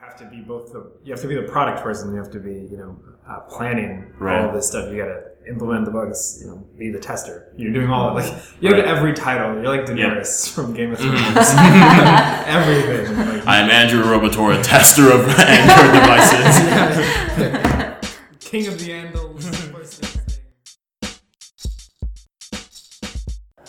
have to be both the you have to be the product person. You have to be you know uh, planning Right. all this stuff. You got to implement the bugs. You know, be the tester. You're doing all like you have Right. Mm-hmm. every title. You're like Daenerys from Game of Thrones. Everything. Like, I am Andrew Orobator, a tester of Android devices. King of the Andals.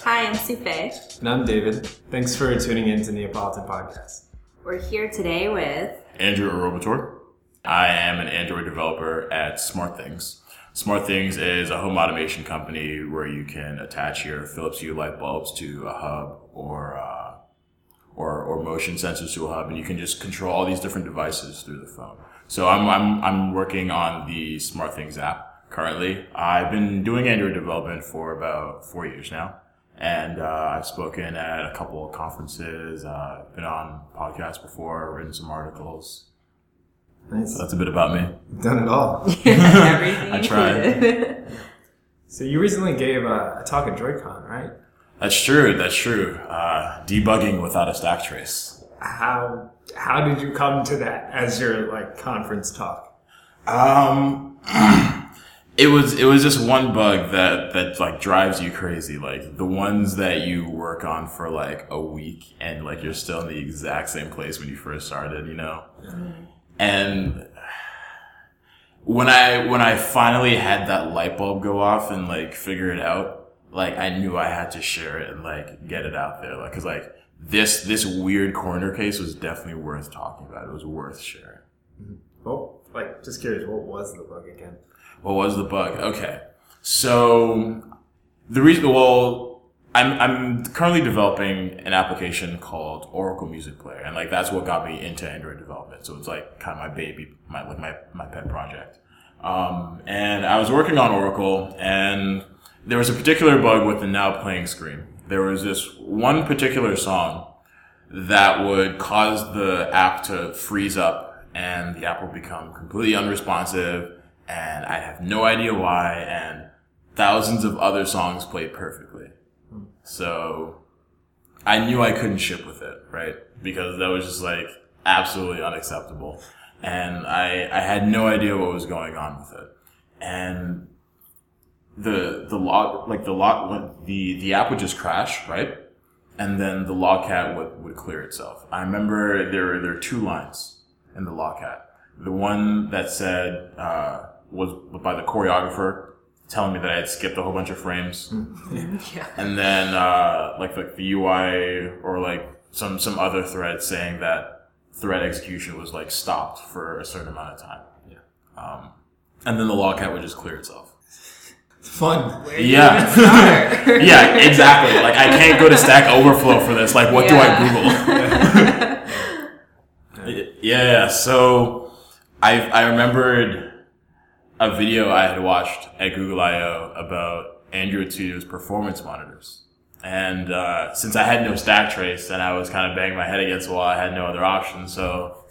Hi, I'm Sufei. and I'm David. Thanks for tuning in to Neapolitan Podcast. We're here today with Andrew Orobator. I am an Android developer at SmartThings. SmartThings is a home automation company where you can attach your Philips Hue light bulbs to a hub or uh, or, or motion sensors to a hub, and you can just control all these different devices through the phone. So I'm I'm I'm working on the SmartThings app currently. I've been doing Android development for about four years now, and uh, I've spoken at a couple of conferences, uh, been on podcasts before, written some articles. Nice. So that's a bit about me. Done it all. everything I tried. So you recently gave a, a talk at DroidCon, right? That's true. That's true. Uh, debugging without a stack trace. How how did you come to that as your like conference talk? Um, it was it was just one bug that that like drives you crazy. Like the ones that you work on for like a week and like you're still in the exact same place when you first started. You know, mm-hmm. and when I when I finally had that light bulb go off and like figure it out, like I knew I had to share it and like get it out there. Like, cause like this this weird corner case was definitely worth talking about. It was worth sharing. Mm-hmm. Well, like just curious, what was the bug again? What was the bug? Okay. So the reason, well, I'm, I'm currently developing an application called Oracle Music Player. And like, that's what got me into Android development. So it's like kind of my baby, my, like my, my pet project. Um, and I was working on Oracle and there was a particular bug with the now playing screen. There was this one particular song that would cause the app to freeze up and the app will become completely unresponsive and I have no idea why and thousands of other songs played perfectly. So I knew I couldn't ship with it, right? Because that was just like absolutely unacceptable. And I, I had no idea what was going on with it. And the, the log, like the log, the, the app would just crash, right? and then the logcat would, would clear itself. I remember there were, there were two lines in the logcat. The one that said, uh, was by the choreographer telling me that I had skipped a whole bunch of frames. yeah. And then, uh, like, like the UI or like some, some other thread saying that thread execution was like stopped for a certain amount of time. Yeah. Um, and then the logcat would just clear itself. Fun. Yeah. yeah, exactly. Like I can't go to Stack Overflow for this. Like, what do I Google? yeah, yeah. So I I remembered a video I had watched at Google I/O about Android Studio's performance monitors, and uh, since I had no stack trace and I was kind of banging my head against the wall, I had no other option. So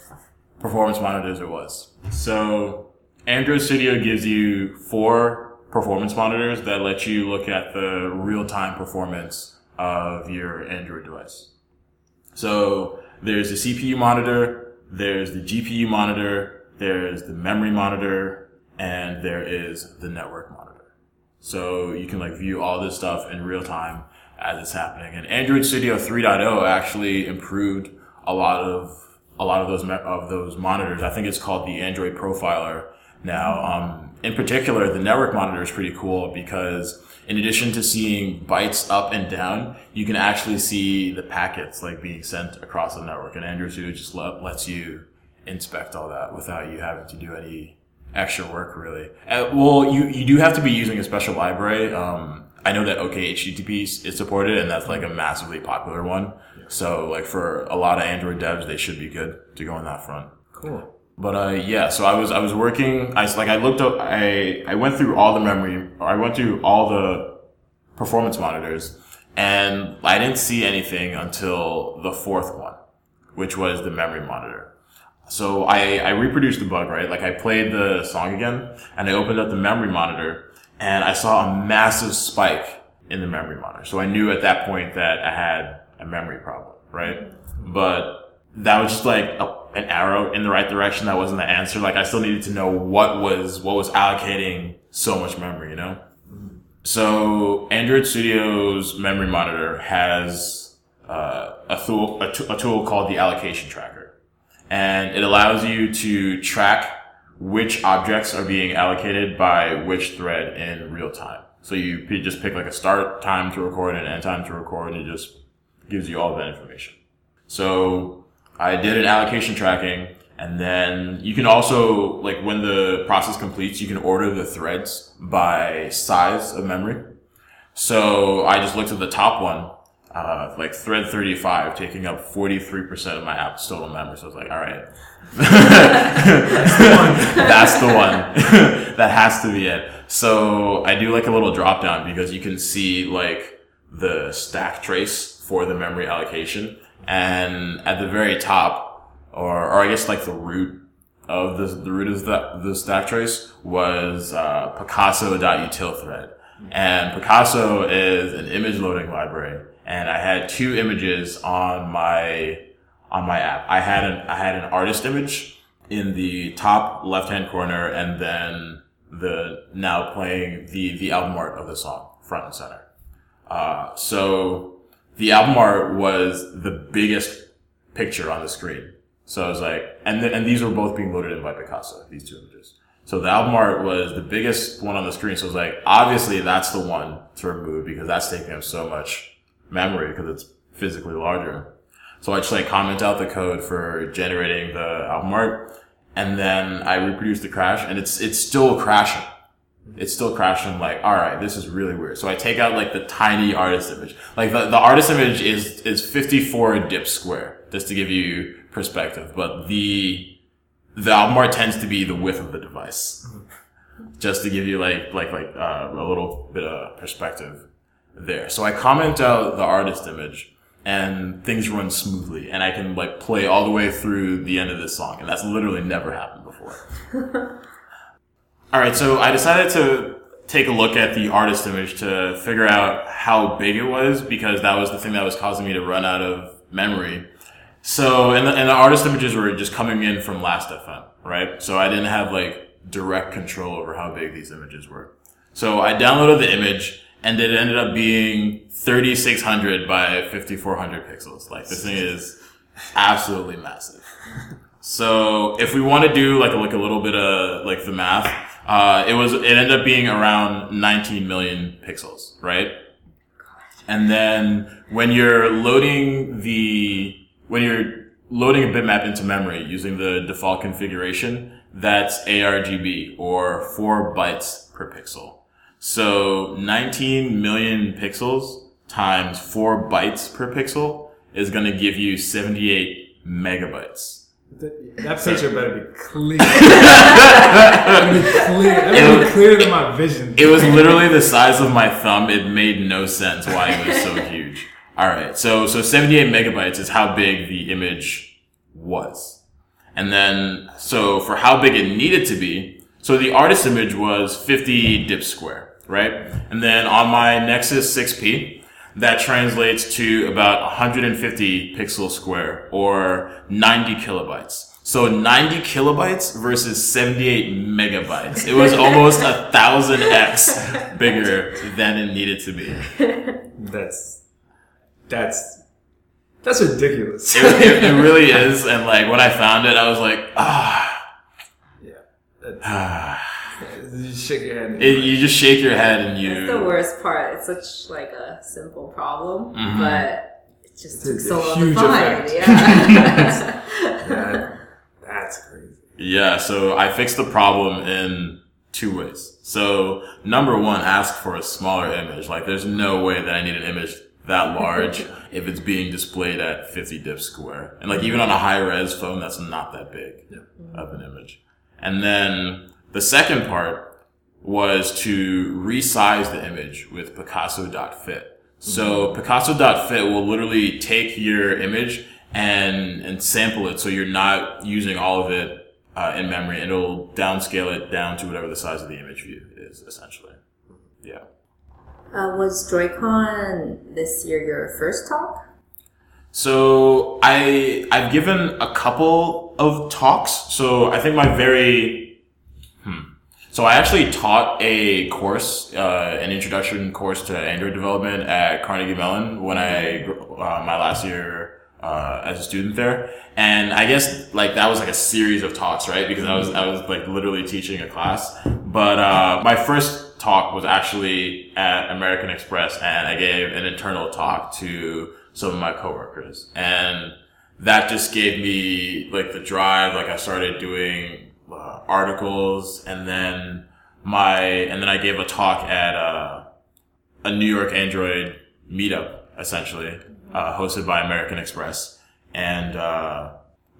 performance monitors it was. So Android Studio gives you four performance monitors that let you look at the real-time performance of your Android device. So there's the CPU monitor, there's the GPU monitor, there's the memory monitor, and there is the network monitor. So you can like view all this stuff in real time as it's happening. And Android Studio 3.0 actually improved a lot of a lot of those of those monitors. I think it's called the Android Profiler now. Um, in particular, the network monitor is pretty cool because in addition to seeing bytes up and down, you can actually see the packets like being sent across the network. And Android Studio just let, lets you inspect all that without you having to do any extra work really. Uh, well, you, you do have to be using a special library. Um, I know that OkHttp is supported and that's like a massively popular one. So like for a lot of Android devs, they should be good to go on that front. Cool. But uh, yeah, so I was I was working. I like I looked up. I I went through all the memory. I went through all the performance monitors, and I didn't see anything until the fourth one, which was the memory monitor. So I I reproduced the bug right. Like I played the song again, and I opened up the memory monitor, and I saw a massive spike in the memory monitor. So I knew at that point that I had a memory problem, right? But that was just like a an arrow in the right direction that wasn't the answer. Like I still needed to know what was what was allocating so much memory, you know. So Android Studio's memory monitor has uh, a tool a, t- a tool called the allocation tracker, and it allows you to track which objects are being allocated by which thread in real time. So you just pick like a start time to record and an end time to record, and it just gives you all of that information. So I did an allocation tracking, and then you can also like when the process completes, you can order the threads by size of memory. So I just looked at the top one, uh, like thread 35 taking up 43% of my app's total memory. So I was like, all right, that's the one. that has to be it. So I do like a little drop down because you can see like the stack trace for the memory allocation. And at the very top, or, or I guess like the root of the, the root of the, the stack trace was, uh, Picasso.util thread. And Picasso is an image loading library. And I had two images on my, on my app. I had an, I had an artist image in the top left hand corner and then the now playing the, the album art of the song front and center. Uh, so the album art was the biggest picture on the screen. So I was like, and th- and these were both being loaded in by Picasso, these two images. So the album art was the biggest one on the screen. So I was like, obviously that's the one to remove because that's taking up so much memory because it's physically larger. So I just like comment out the code for generating the album art and then I reproduce the crash and it's, it's still crashing. It's still crashing like, all right, this is really weird. So I take out like the tiny artist image. Like the, the artist image is, is 54 dip square, just to give you perspective. But the, the album art tends to be the width of the device. Just to give you like, like, like, uh, a little bit of perspective there. So I comment out the artist image and things run smoothly and I can like play all the way through the end of this song. And that's literally never happened before. all right. So I decided to take a look at the artist image to figure out how big it was because that was the thing that was causing me to run out of memory. So, and the, and the artist images were just coming in from Last.fm, right? So I didn't have like direct control over how big these images were. So I downloaded the image and it ended up being 3600 by 5400 pixels. Like this thing is absolutely massive. So if we want to do like a, like a little bit of like the math, uh, it was, it ended up being around 19 million pixels, right? And then when you're loading the, when you're loading a bitmap into memory using the default configuration, that's ARGB or four bytes per pixel. So 19 million pixels times four bytes per pixel is going to give you 78 megabytes. That, that picture better be clear. better be clear. That better be clear to my vision. It was literally the size of my thumb. It made no sense why it was so huge. All right. So, so 78 megabytes is how big the image was. And then, so for how big it needed to be, so the artist image was 50 dip square, right? And then on my Nexus 6P, that translates to about 150 pixels square or 90 kilobytes. So 90 kilobytes versus 78 megabytes. It was almost a thousand X bigger than it needed to be. That's that's that's ridiculous. It, it, it really is. And like when I found it, I was like, ah, yeah. That's, you shake your head. It, you just shake your head and you. That's the worst part. It's such like a simple problem, Mhm. but it just took a so long to huge find. effect. Yeah. That- that's crazy. Yeah, so I fixed the problem in two ways. So number one, ask for a smaller image. Like there's no way that I need an image that large if it's being displayed at 50 dip square. And like even on a high res phone, that's not that big of an image. And then the second part was to resize the image with Picasso.fit. So Picasso.fit will literally take your image and, and sample it so you're not using all of it uh, in memory and it'll downscale it down to whatever the size of the image view is essentially. Yeah. uh, was DroidCon this year your first talk? So I I've given a couple of talks. So I think my very. So I actually taught a course, uh, an introduction course to Android development at Carnegie Mellon when I, uh, my last year, uh, as a student there. And I guess like that was like a series of talks, right? Because I was, I was like literally teaching a class. But, uh, my first talk was actually at American Express and I gave an internal talk to some of my coworkers. And that just gave me like the drive. Like I started doing articles and then my, and then I gave a talk at, uh, a New York Android meetup, essentially, uh, hosted by American Express. And, uh,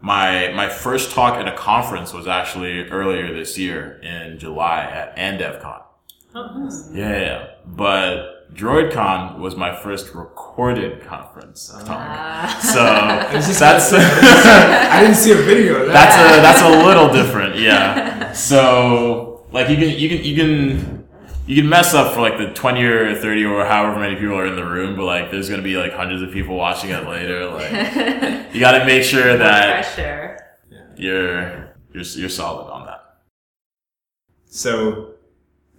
my, my first talk at a conference was actually earlier this year in July at AndevCon. Oh, yeah, yeah. But DroidCon was my first recorded conference talk. Ah. So that's I didn't see a video of that. that's a that's a little different, yeah. So like you can you can you can you can mess up for like the twenty or thirty or however many people are in the room, but like there's gonna be like hundreds of people watching it later. Like you got to make sure that you're you're you're solid on that. So,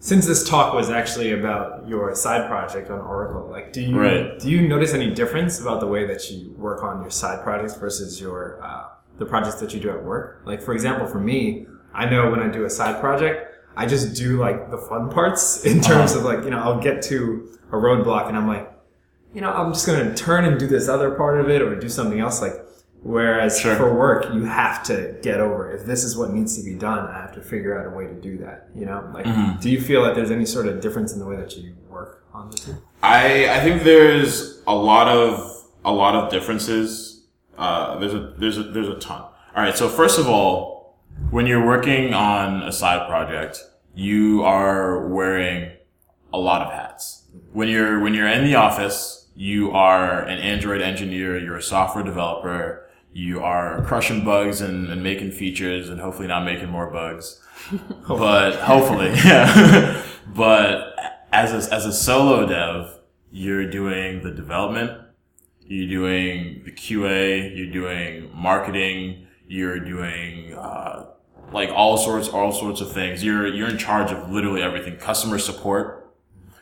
since this talk was actually about your side project on Oracle, like, do you Right. do you notice any difference about the way that you work on your side projects versus your uh, the projects that you do at work? Like, for example, for me, I know when I do a side project, I just do like the fun parts in terms of like you know I'll get to a roadblock and I'm like, you know, I'm just gonna turn and do this other part of it or do something else like. Whereas Sure. for work, you have to get over. it. If this is what needs to be done, I have to figure out a way to do that. You know, like, do you feel that there's any sort of difference in the way that you work on the two? I I think there's a lot of a lot of differences. Uh, there's a there's a there's a ton. All right. So first of all, when you're working on a side project, you are wearing a lot of hats. When you're when you're in the office, you are an Android engineer. You're a software developer. You are crushing bugs and, and making features and hopefully not making more bugs. but hopefully, yeah. but as a, as a solo dev, you're doing the development, you're doing the QA, you're doing marketing, you're doing uh, like all sorts all sorts of things. You're you're in charge of literally everything. Customer support.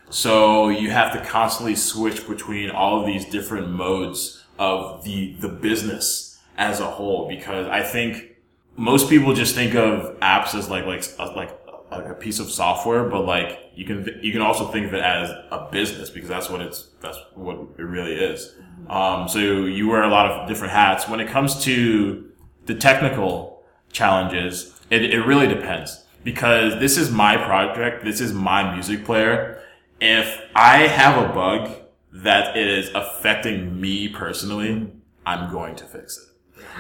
So you have to constantly switch between all of these different modes of the the business as a whole because I think most people just think of apps as like like a, like like a piece of software, but like you can you can also think of it as a business because that's what it's that's what it really is. Um, so you wear a lot of different hats. When it comes to the technical challenges, it, it really depends because this is my project. This is my music player. If I have a bug that is affecting me personally, I'm going to fix it.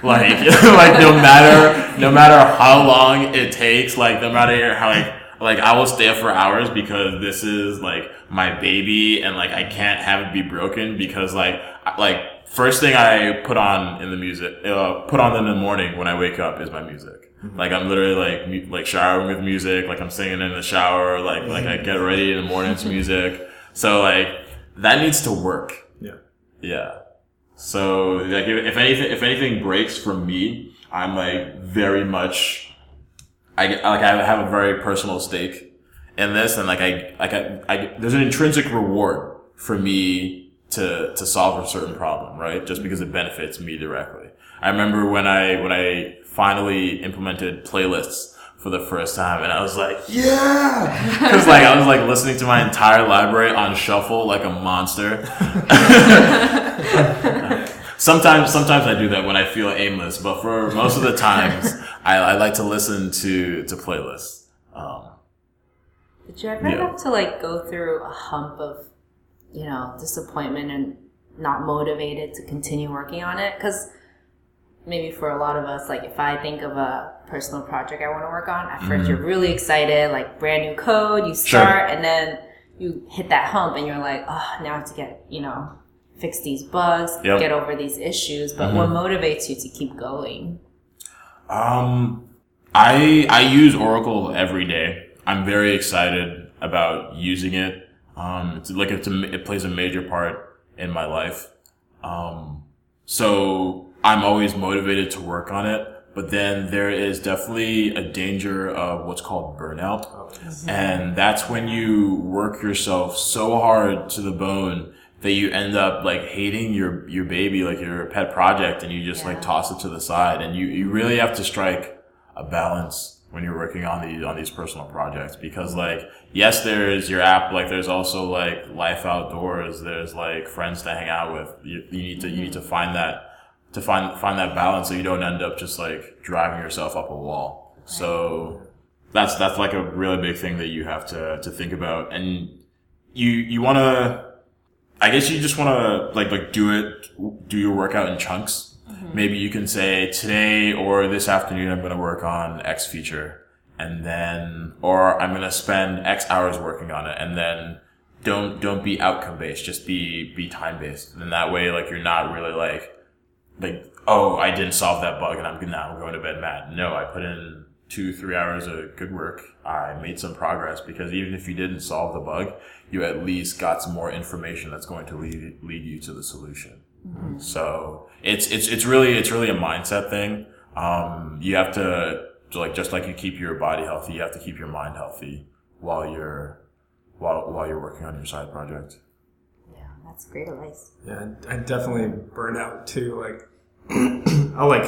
Like, like no matter, no matter how long it takes, like no matter how like, like I will stay up for hours because this is like my baby and like I can't have it be broken because like, like first thing I put on in the music, uh, put on in the morning when I wake up is my music. Like I'm literally like, mu- like showering with music, like I'm singing in the shower, like, like I get ready in the morning to music. So like that needs to work. Yeah. Yeah. So like if, if anything if anything breaks from me, I'm like very much I like I have a very personal stake in this and like I like I, I there's an intrinsic reward for me to to solve a certain problem, right? Just because it benefits me directly. I remember when I when I finally implemented playlists for the first time and I was like, yeah! Cause like I was like listening to my entire library on shuffle like a monster. sometimes sometimes I do that when I feel aimless, but for most of the times I, I like to listen to to playlists. Um, Did you ever Yeah. have to like go through a hump of, you know, disappointment and not motivated to continue working on it? Because maybe for a lot of us, like if I think of a personal project I want to work on, at 1st you you're really excited, like brand new code, you Mm-hmm. Sure. start, and then you hit that hump, and you're like, oh, now I have to get, you know, fix these bugs, Yep. Mm-hmm. get over these issues. But what motivates you to keep going? Um, I I use Oracle every day. I'm very excited about using it. Um, it's like it's a, it plays a major part in my life. Um, so I'm always motivated to work on it. But but then there is definitely a danger of what's called burnout. Oh, yes. And that's when you work yourself so hard to the bone that you end up like hating your, your baby, like your pet project, and you just like toss it to the side. And you, you really have to strike a balance when you're working on these, on these personal projects because like, yes, there's your app, like there's also like life outdoors, there's like friends to hang out with. You, you need to, you need to mm-hmm. find that, to find, find that balance so you don't end up just like driving yourself up a wall. So, that's that's like a really big thing that you have to to think about and you you want to i guess you just want to like like do it do your workout in chunks. Mm-hmm. Maybe you can say today or this afternoon i'm going to work on x feature and then or i'm going to spend x hours working on it and then don't don't be outcome based just be be time based and then that way like you're not really like like oh i didn't solve that bug and i'm now i'm going to bed mad. No i put in two three hours of good work i made some progress because even if you didn't solve the bug you at least got some more information that's going to lead lead you to the solution so it's it's it's really it's really a mindset thing um you have to like just like you keep your body healthy you have to keep your mind healthy while you're while while you're working on your side project Yeah, that's great advice. Yeah, I I definitely burn out too. Like, I'll like,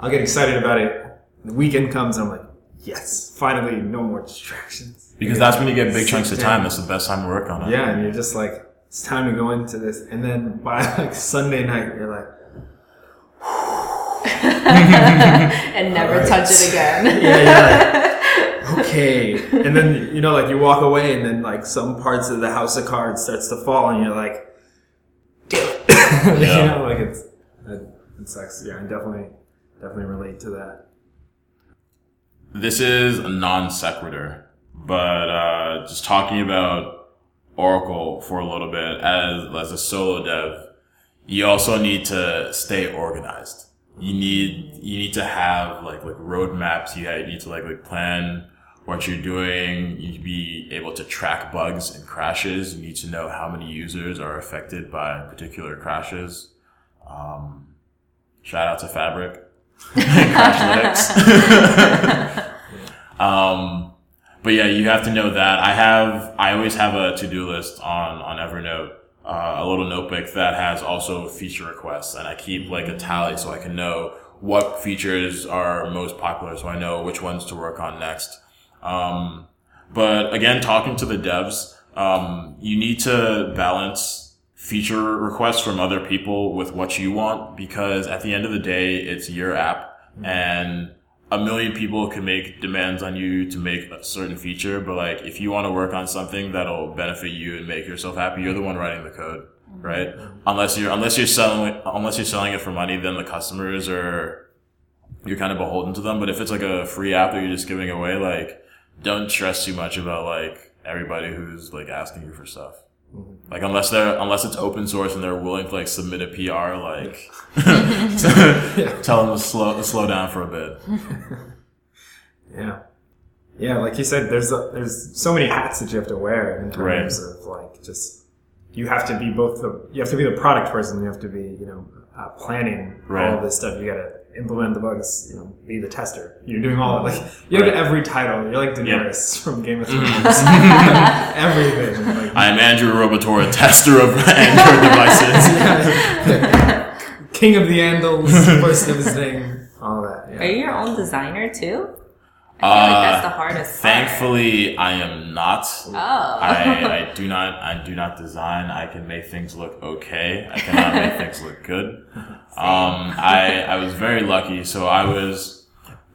I'll get excited about it. The weekend comes, and I'm like, yes, finally, no more distractions. because that's when you get big Sit chunks of time that's the best time to work on it Yeah, and you're just like, it's time to go into this, and then by like Sunday night, you're like, and never Alright. touch it again. yeah, yeah. Like, okay, and then you know, like you walk away, and then like some parts of the house of cards starts to fall, and you're like, damn it. Yeah. you know, like it's it, it sucks. Yeah, I definitely definitely relate to that. This is a non sequitur, but uh, just talking about Oracle for a little bit as as a solo dev, you also need to stay organized. You need you need to have like like roadmaps. You need to like like plan what you're doing. You need to be able to track bugs and crashes. You need to know how many users are affected by particular crashes. Um, shout out to Fabric. Crashlytics. um, but yeah, you have to know that. I have, I always have a to-do list on, on Evernote, uh, a little notebook that has also feature requests and I keep like a tally so I can know what features are most popular so I know which ones to work on next. Um, but again, talking to the devs, um, you need to balance feature requests from other people with what you want because at the end of the day, it's your app mm-hmm. and a million people can make demands on you to make a certain feature. But like, if you want to work on something that'll benefit you and make yourself happy, you're the one writing the code, mm-hmm. right? Unless you're, unless you're selling unless you're selling it for money, then the customers are, you're kind of beholden to them. But if it's like a free app that you're just giving away, like, don't stress too much about like everybody who's like asking you for stuff. Like unless they're unless it's open source and they're willing to like submit a PR, like tell them to slow slow down for a bit. Yeah, yeah. Like you said, there's a, there's so many hats that you have to wear in Right. terms of like just you have to be both the you have to be the product person, you have to be you know uh, planning Right. all of this stuff. You got to implement the bugs, you know, be the tester. You're doing all like you have Right. every title. You're like Yeah. Daenerys from Game of mm-hmm. Thrones. Everything. Like, I am Andrew Orobator, tester of Android devices. King of the Andals, first of his name, all that. Yeah. Are you your own designer too? I feel like that's the hardest. part. Uh, Thankfully, I am not. Oh. I, I do not I do not design. I can make things look okay. I cannot make things look good. Um, I I was very lucky. So I was.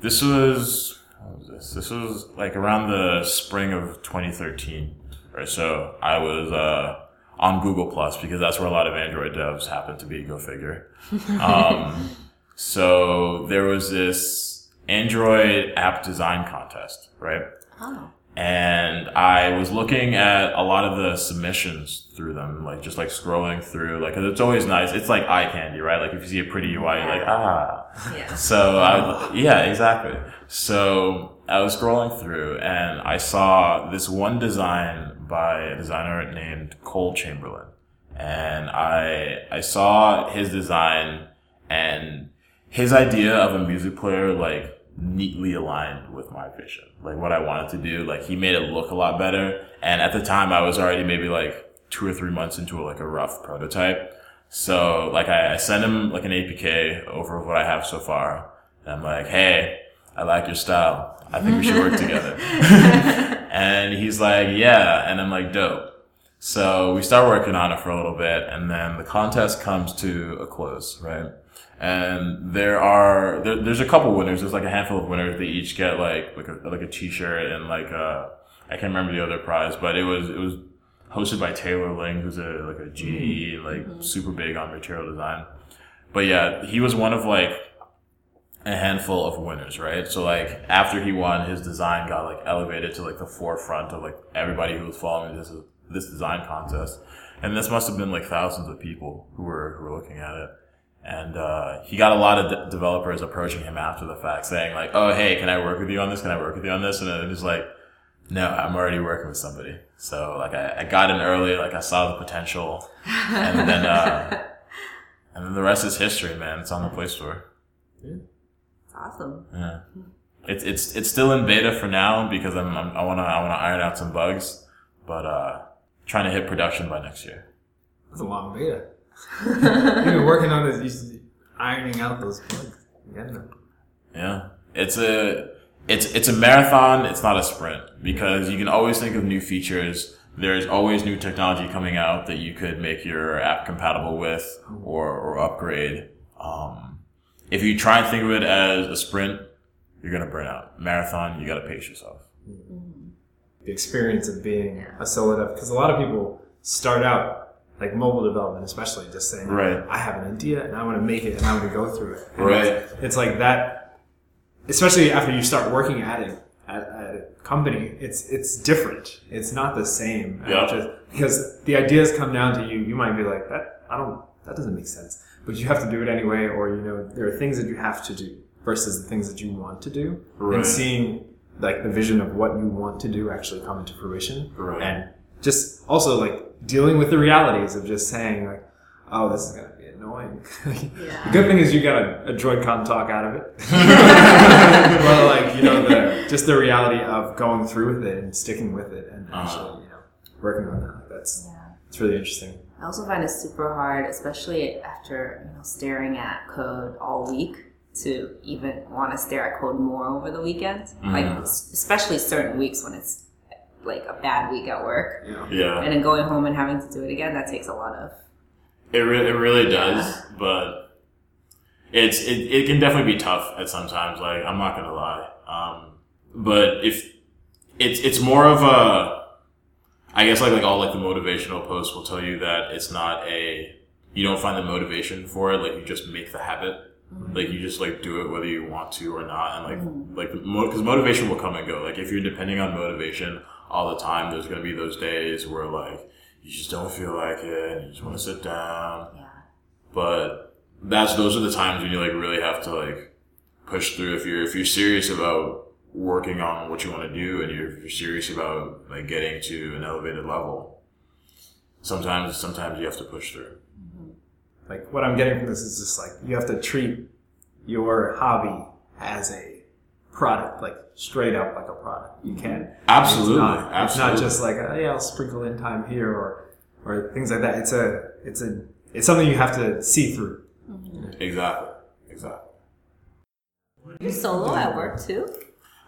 This was was this? This was like around the spring of 2013, or so. I was uh, on Google Plus because that's where a lot of Android devs happen to be. Go figure. Um, so there was this Android app design contest, right? oh. and I was looking at a lot of the submissions through them, like just like scrolling through, like 'cause it's always nice. It's like eye candy, right? Like if you see a pretty UI, you're like ah. Yeah. So I, yeah, exactly. So I was scrolling through and I saw this one design by a designer named Cole Chamberlain, and I I saw his design and his idea of a music player like neatly aligned with my vision, like what I wanted to do. Like he made it look a lot better. And at the time, I was already maybe like two or three months into like a rough prototype. So like I, I sent him like an APK over what I have so far. And I'm like, hey, I like your style. I think we should work together. and he's like, yeah. And I'm like, dope. So we start working on it for a little bit and then the contest comes to a close, right? And there are, there, there's a couple winners. There's like a handful of winners. They each get like, like a, like a t-shirt and like a, I can't remember the other prize, but it was, it was hosted by Taylor Ling, who's a, like a GE, mm-hmm. like super big on material design. But yeah, he was one of like, a handful of winners, right? So like after he won, his design got like elevated to like the forefront of like everybody who was following this this design contest, and this must have been like thousands of people who were who were looking at it. And uh, he got a lot of de- developers approaching him after the fact, saying like, "Oh, hey, can I work with you on this? Can I work with you on this?" And it was like, "No, I'm already working with somebody." So like I, I got in early, like I saw the potential, and then uh, and then the rest is history, man. It's on the Play Store. It's awesome. Yeah. It's it's it's still in beta for now because I'm, I'm I wanna I wanna iron out some bugs, but uh, trying to hit production by next year. That's a long beta. You've been working on this, you ironing out those bugs. Getting them. Yeah, it's a it's it's a marathon. It's not a sprint because you can always think of new features. There's always new technology coming out that you could make your app compatible with or or upgrade. Um, if you try and think of it as a sprint, you're gonna burn out. Marathon, you gotta pace yourself. The experience of being a solo dev, because a lot of people start out like mobile development, especially just saying, Right. I have an idea and I want to make it and I want to go through it. And Right. It's, it's like that, especially after you start working at it at, at a company. It's it's different. It's not the same. Yeah. just- because the ideas come down to you. You might be like that. I don't. That doesn't make sense. But you have to do it anyway, or you know, there are things that you have to do versus the things that you want to do, Right. and seeing like the vision of what you want to do actually come into fruition, Right. and just also like dealing with the realities of just saying like, oh, this is gonna be annoying. Yeah. the good thing is you got a, a DroidCon talk out of it. but like you know, the just the reality of going through with it and sticking with it and Uh-huh. actually you know working on that. That's Yeah. it's really interesting. I also find it super hard, especially after you know staring at code all week, to even want to stare at code more over the weekend. Like especially certain weeks when it's like a bad week at work, Yeah. Yeah. and then going home and having to do it again. That takes a lot of It, re- it really does, but it's it, it can definitely be tough at sometimes. Like I'm not gonna lie, um, but if it's it's more of a, I guess like like all like the motivational posts will tell you that it's not a you don't find the motivation for it. Like you just make the habit. Like you just like do it whether you want to or not, and like like because motivation will come and go. Like if you're depending on motivation all the time, there's gonna be those days where like you just don't feel like it, and you just want to sit down. yeah. But that's those are the times when you like really have to like push through. If you're if you're serious about working on what you want to do, and you're, if you're serious about like getting to an elevated level, sometimes sometimes you have to push through. Mm-hmm. Like what I'm getting from this is just like you have to treat your hobby as a product, like straight up like a product. You can't. Absolutely, It's not, it's absolutely. not just like oh, yeah, I'll sprinkle in time here or or things like that. It's a it's a it's something you have to see through. Mm-hmm. Exactly, exactly. You're solo at work too.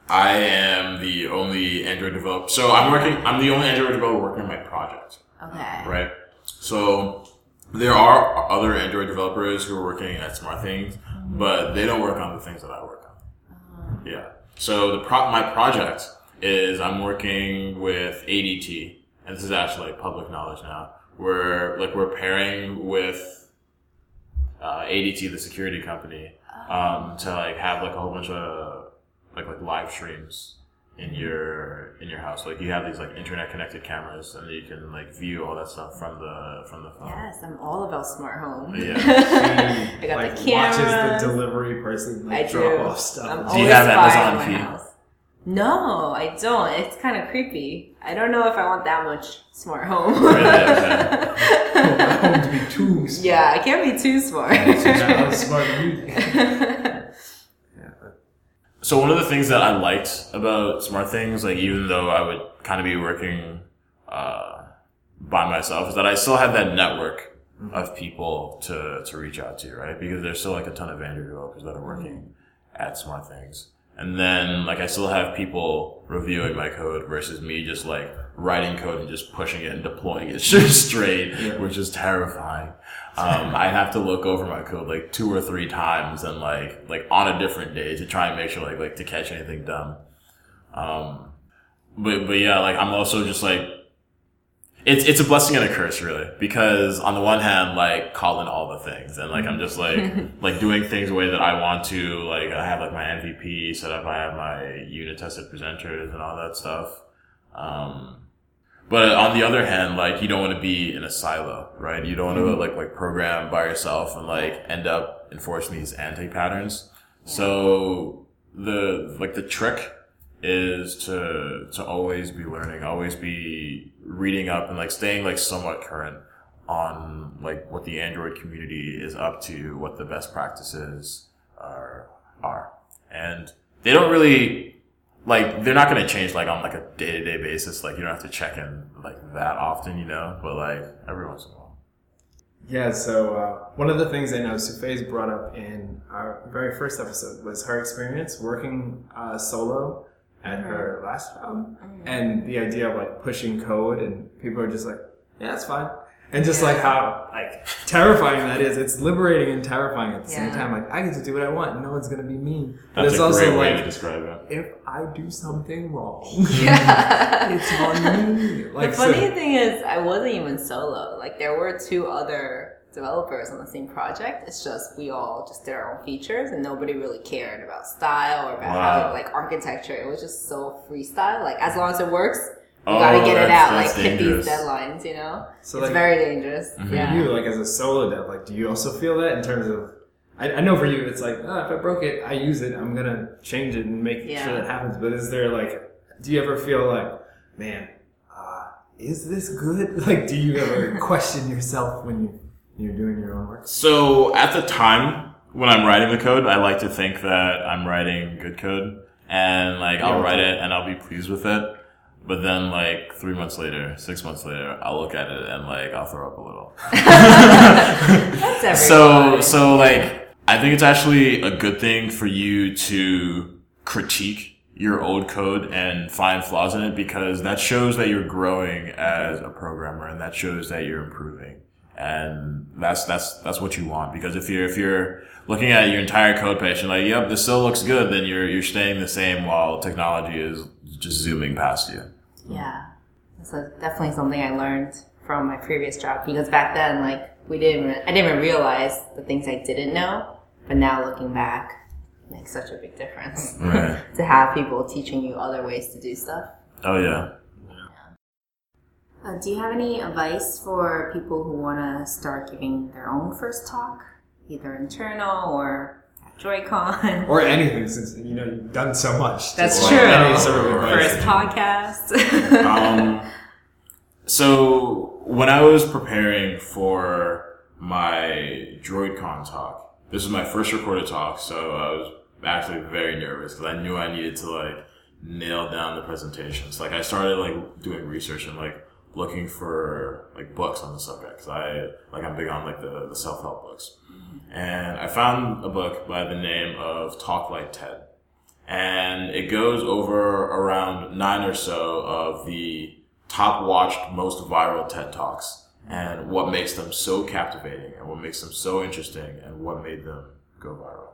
I am the only Android developer. So I'm working. I'm the only Android developer working on my project. Okay. right? So there are other Android developers who are working at SmartThings, mm-hmm. but they don't work on the things that I work on. Yeah. So the pro- my project is I'm working with ADT, and this is actually like public knowledge now. We're like we're pairing with uh, ADT, the security company, um, to like have like a whole bunch of like like live streams in your in your house. Like you have these like internet connected cameras, and you can like view all that stuff from the from the phone. Yes, I'm all about smart home. Yeah. I got like the camera. watches the delivery person like I drop do. off stuff. I'm Do you have Amazon on my Key? house. No, I don't. It's kind of creepy. I don't know if I want that much smart home. Really? Okay. I want to be too smart. yeah, I can't be too smart. Not as smart as you. Yeah, but- So one of the things that I liked about SmartThings, like even though I would kind of be working uh, by myself, is that I still had that network of people to to reach out to, right? Because there's still like a ton of Android developers that are working at SmartThings, and then like I still have people reviewing my code versus me just like writing code and just pushing it and deploying it straight, Yeah. which is terrifying. Um, I have to look over my code like two or three times and like like on a different day to try and make sure like like to catch anything dumb. Um, but but yeah, like I'm also just like it's it's a blessing and a curse really because on the one hand like calling all the things and like I'm just like like doing things the way that I want to like I have like my MVP set up I have my unit tested presenters and all that stuff. Um, but on the other hand, like you don't want to be in a silo, right? You don't want to mm-hmm. like like program by yourself and like end up enforcing these anti patterns. So the like the trick is to to always be learning, always be reading up and like staying like somewhat current on like what the Android community is up to, what the best practices are are. And they don't really like they're not going to change like on like a day-to-day basis. Like you don't have to check in like that often you know? But like every once in a while. Yeah, so uh, one of the things I know Sufei's brought up in our very first episode was her experience working uh, solo at her last job, and the idea of like pushing code, and people are just like, "Yeah, that's fine," and just like how like terrifying that is. It's liberating and terrifying at the same time. Like I get to do what I want, no one's gonna be mean. But that's it's a also great way like to describe it if I do something wrong, yeah. it's on me. Like the so- funny thing is, I wasn't even solo. Like there were two other developers on the same project. It's just we all just did our own features, and nobody really cared about style or about Wow. how like architecture. It was just so freestyle. Like as long as it works, you Oh, gotta get it out. Like that's hit dangerous. these deadlines. You know, So, it's like- very dangerous. Mhm. Yeah. you like as a solo dev like do you also feel that in terms of I, I know for you it's like oh, if i broke it i use it i'm gonna change it and make Yeah. sure that happens but is there like do you ever feel like man uh, is this good like do you ever question yourself when you, you're doing your own work so at the time when i'm writing the code i like to think that i'm writing good code and like i'll write it and i'll be pleased with it but then like three months later six months later i'll look at it and like i'll throw up a little. That's everyone. so so like i think it's actually a good thing for you to critique your old code and find flaws in it because that shows that you're growing as a programmer and that shows that you're improving. And that's that's that's what you want because if you're if you're looking at your entire code page and like yep this still looks good then you're you're staying the same while technology is just zooming past you Yeah, that's a, definitely something I learned from my previous job because back then, like, we didn't, I didn't even realize the things I didn't know, but now looking back, it makes such a big difference Right. to have people teaching you other ways to do stuff. oh yeah Uh, do you have any advice for people who want to start giving their own first talk, either internal or DroidCon? or anything since you know you've done so much That's Just true. any sort of advice. First podcast. um, so when I was preparing for my DroidCon talk, this was my first recorded talk, so I was actually very nervous because I knew I needed to like nail down the presentations. Like I started like doing research and like looking for like books on the subject because I like I'm big on like the, the self help books, mm-hmm. and I found a book by the name of Talk Like TED. And it goes over around nine or so of the top watched, most viral TED Talks and what makes them so captivating and what makes them so interesting and what made them go viral.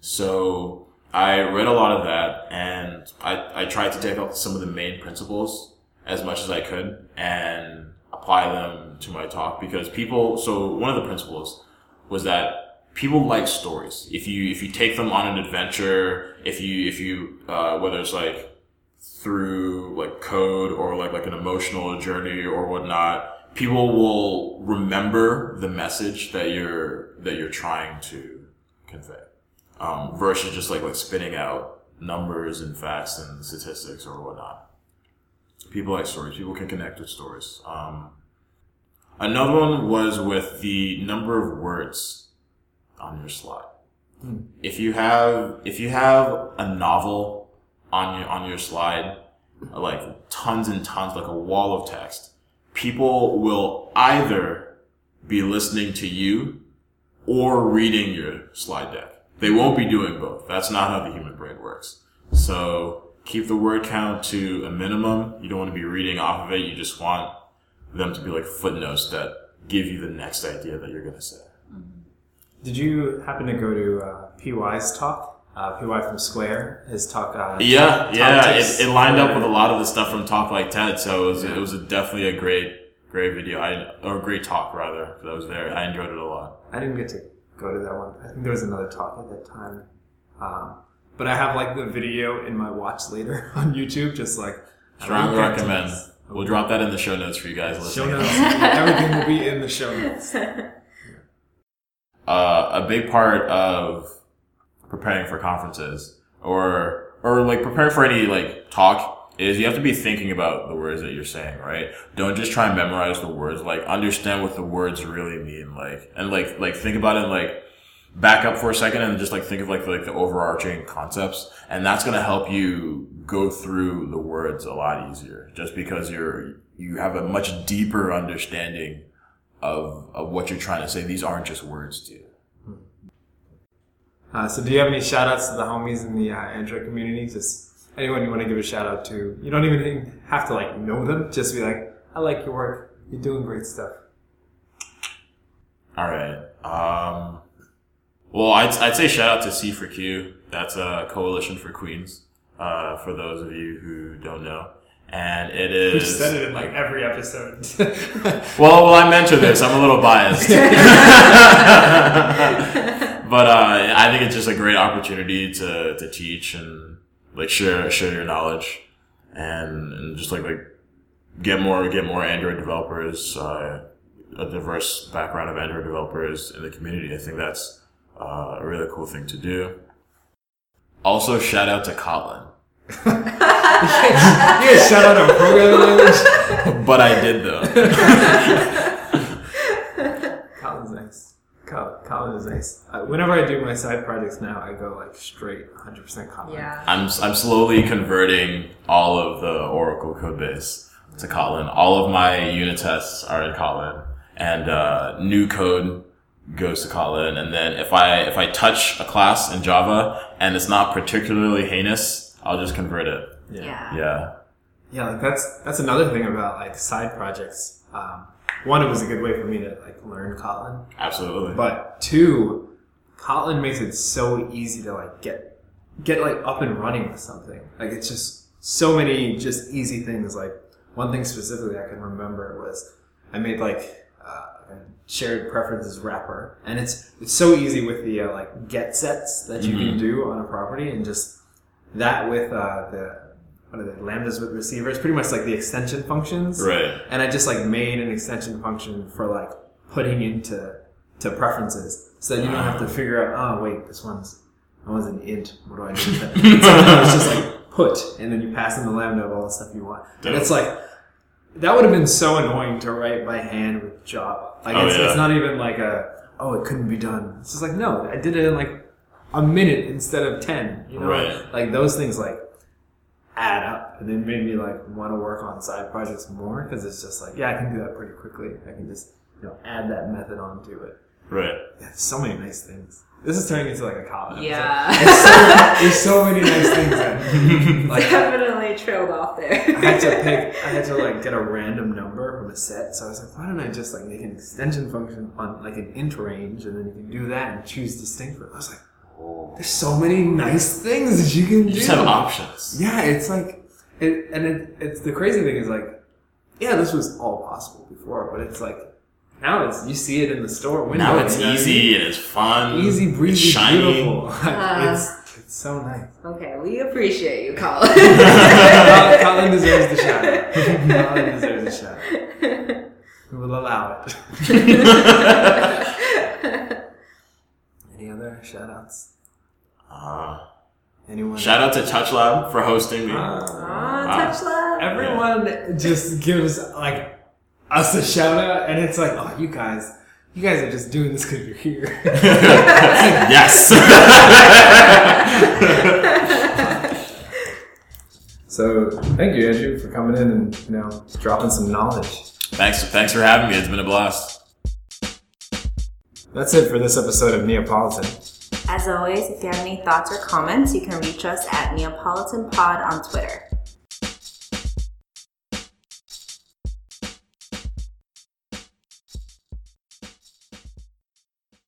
So I read a lot of that and I, I tried to take out some of the main principles as much as I could and apply them to my talk because people, so one of the principles was that people like stories. If you if you take them on an adventure, if you if you uh, whether it's like through like code or like like an emotional journey or whatnot, people will remember the message that you're that you're trying to convey. Um, versus just like like spitting out numbers and facts and statistics or whatnot. People like stories. People can connect with stories. Um, another one was with the number of words on your slide. If you have if you have a novel on your on your slide, like tons and tons, like a wall of text, people will either be listening to you or reading your slide deck. They won't be doing both. That's not how the human brain works. So keep the word count to a minimum. You don't want to be reading off of it. You just want them to be like footnotes that give you the next idea that you're going to say. Did you happen to go to uh, PY's talk? Uh, PY from Square, his talk. Uh, Yeah, yeah. It, it lined up with a lot of the stuff from Talk Like TED, so it was it was a, definitely a great great video. I or great talk rather that was there. I enjoyed it a lot. I didn't get to go to that one. I think there was another talk at that time. Um, but I have like the video in my watch later on YouTube, just like Strongly I recommend. We'll drop that in the show notes for you guys Show listening. notes. Everything will be in the show notes. uh, a big part of preparing for conferences or or like preparing for any like talk is you have to be thinking about the words that you're saying, right? Don't just try and memorize the words. Like understand what the words really mean. Like and like like think about it. And, like back up for a second and just like think of like like the overarching concepts, and that's gonna help you go through the words a lot easier. Just because you're you have a much deeper understanding of of what you're trying to say. These aren't just words to you. Uh, so, do you have any shout outs to the homies in the uh, Android community? Just anyone you want to give a shout out to. You don't even have to like know them. Just be like, I like your work. You're doing great stuff. All right. Um, well, I'd, I'd say shout out to C for Q. That's a coalition for Queens. Uh, for those of you who don't know, and it is. We've said it in like every episode. Well, well, I mentioned this. I'm a little biased, but uh, I think it's just a great opportunity to to teach and like share share your knowledge, and, and just like like get more get more Android developers, uh, a diverse background of Android developers in the community. I think that's uh, a really cool thing to do. Also, shout out to Kotlin, yeah, shout out our programming language. but I did though. Kotlin's nice. Col- Kotlin is nice. Uh, whenever I do my side projects now, I go like straight 100% Kotlin. Yeah. I'm I'm slowly converting all of the Oracle code base to Kotlin. All of my unit tests are in Kotlin, and uh, new code goes to Kotlin. And then if I if I touch a class in Java and it's not particularly heinous, I'll just convert it. Yeah. Yeah, Yeah, like that's that's another thing about like side projects. Um, one, it was a good way for me to like learn Kotlin, absolutely. but two, Kotlin makes it so easy to like get get like up and running with something. Like it's just so many just easy things. Like one thing specifically I can remember was I made like uh, a shared preferences wrapper, and it's it's so easy with the uh, like get sets that you can do on a property, and just that with uh, the what are they lambdas with receivers, pretty much like the extension functions, right. and I just like made an extension function for like putting into to preferences, so that you don't have to figure out. Oh wait, this one's that one's an int. What do I do? With that? It's, just like put, and then you pass in the lambda of all the stuff you want. And it's like that would have been so annoying to write by hand with Java. Like Oh, it's, yeah. it's not even like a oh it couldn't be done. It's just like no, I did it in like a minute instead of ten. You know, Right. like those things like add up and then made me like want to work on side projects more because it's just like yeah I can do that pretty quickly. I can just you know add that method onto it. Right. Yeah, so many nice things. This is turning into like a college. Yeah. There's so many nice things. That, like Definitely trailed off there. I had to pick. I had to like get a random number from a set. So I was like, why don't I just like make an extension function on like an int range, and then you can do that and choose distinct. I was like, there's so many nice things that you can You do. just have options. Yeah, it's like, it, and it, it's the crazy thing is like, yeah, this was all possible before, but it's like now it's you see it in the store window. Now it's you know what I easy and it's fun. easy, breezy, it's shiny. beautiful. Uh. it's it's so nice. okay, we appreciate you, Kotlin. Kotlin, Kotlin deserves the shout. Kotlin deserves a shout. We will allow it. Any other shout outs? Uh, Anyone? Shout out to Touchlab for hosting me. Ah. Ah, touch love. everyone just gives like us a shout out, and it's like, oh, you guys, you guys are just doing this because you're here. yes. so thank you, Andrew, for coming in and you know dropping some knowledge. thanks. Thanks for having me. It's been a blast. That's it for this episode of Neapolitan. As always, if you have any thoughts or comments, you can reach us at Neapolitan Pod on Twitter.